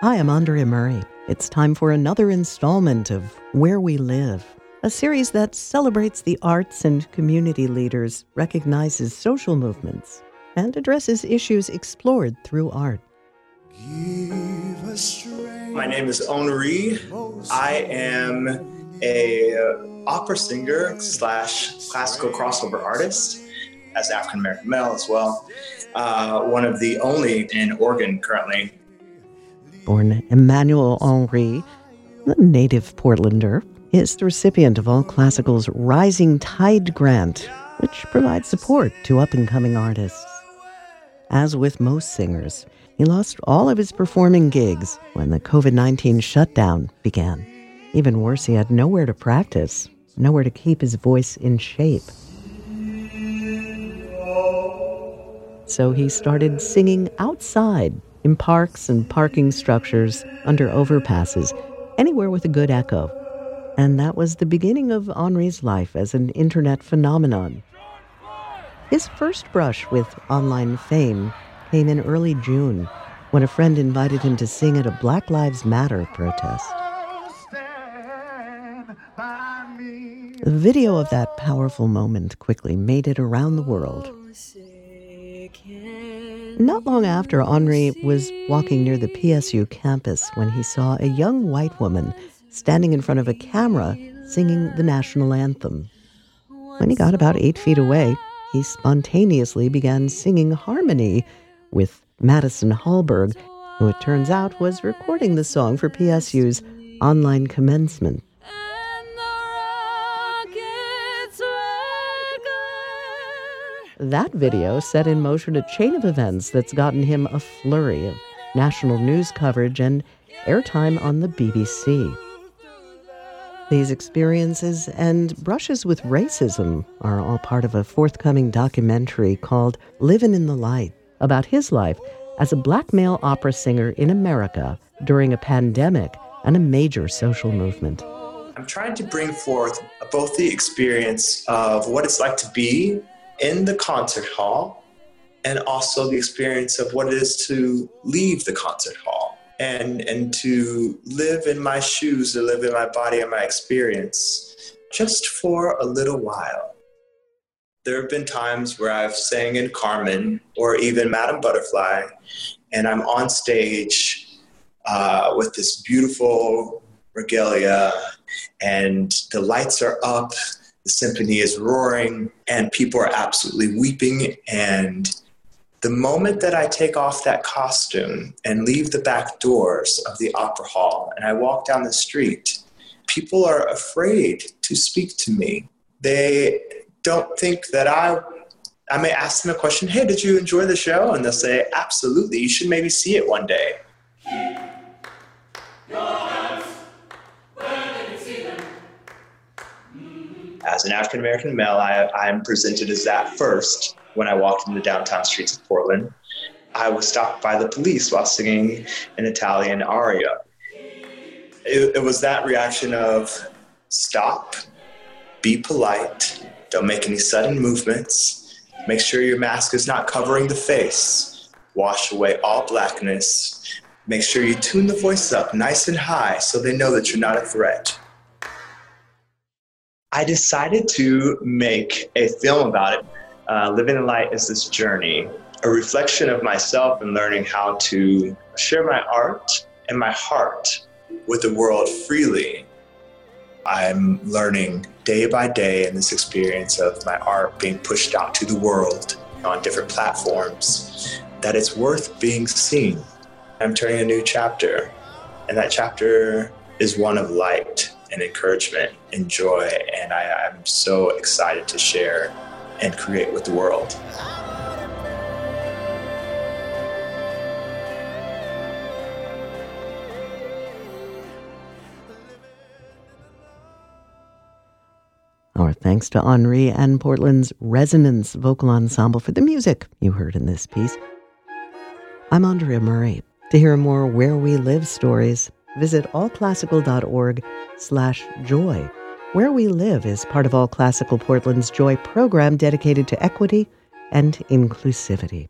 Hi, I'm Andrea Murray. It's time for another installment of Where We Live, a series that celebrates the arts and community leaders, recognizes social movements, and addresses issues explored through art. My name is Henreid. I am a uh, opera singer slash classical crossover artist as African American male as well. Uh, one of the only in Oregon currently. Born Emmanuel Henreid, a native Portlander, is the recipient of All Classical's Rising Tide Grant, which provides support to up and coming artists. As with most singers, he lost all of his performing gigs when the COVID 19 shutdown began. Even worse, he had nowhere to practice, nowhere to keep his voice in shape. So he started singing outside, in parks and parking structures, under overpasses, anywhere with a good echo. And that was the beginning of Henreid's life as an internet phenomenon. His first brush with online fame came in early June when a friend invited him to sing at a Black Lives Matter protest. The video of that powerful moment quickly made it around the world. Not long after, Henreid was walking near the PSU campus when he saw a young white woman standing in front of a camera singing the national anthem. When he got about eight feet away, he spontaneously began singing harmony with Madison Hallberg, who it turns out was recording the song for PSU's online commencement. That video set in motion a chain of events that's gotten him a flurry of national news coverage and airtime on the BBC. These experiences and brushes with racism are all part of a forthcoming documentary called Living in the Light about his life as a black male opera singer in America during a pandemic and a major social movement. I'm trying to bring forth both the experience of what it's like to be in the concert hall and also the experience of what it is to leave the concert hall and and to live in my shoes to live in my body and my experience just for a little while. There have been times where I've sang in Carmen or even Madame Butterfly, and I'm on stage uh, with this beautiful regalia, and the lights are up, the symphony is roaring, and people are absolutely weeping. And the moment that I take off that costume and leave the back doors of the opera hall and I walk down the street, people are afraid to speak to me. They don't think that I I may ask them a question, hey, did you enjoy the show? And they'll say, absolutely, you should maybe see it one day. As an African American male, I, I'm presented as that first when I walked in the downtown streets of Portland. I was stopped by the police while singing an Italian aria. It, it was that reaction of stop, be polite, don't make any sudden movements. Make sure your mask is not covering the face. Wash away all blackness. Make sure you tune the voice up nice and high so they know that you're not a threat. I decided to make a film about it. Uh, Living in Light is this journey, a reflection of myself and learning how to share my art and my heart with the world freely I'm learning day by day in this experience of my art being pushed out to the world on different platforms that it's worth being seen. I'm turning a new chapter, and that chapter is one of light and encouragement and joy, and I, am so excited to share and create with the world. Our thanks to Henreid and Portland's Resonance Vocal Ensemble for the music you heard in this piece. I'm Andrea Murray. To hear more Where We Live stories, visit allclassical.org slash joy. Where We Live is part of All Classical Portland's Joy program dedicated to equity and inclusivity.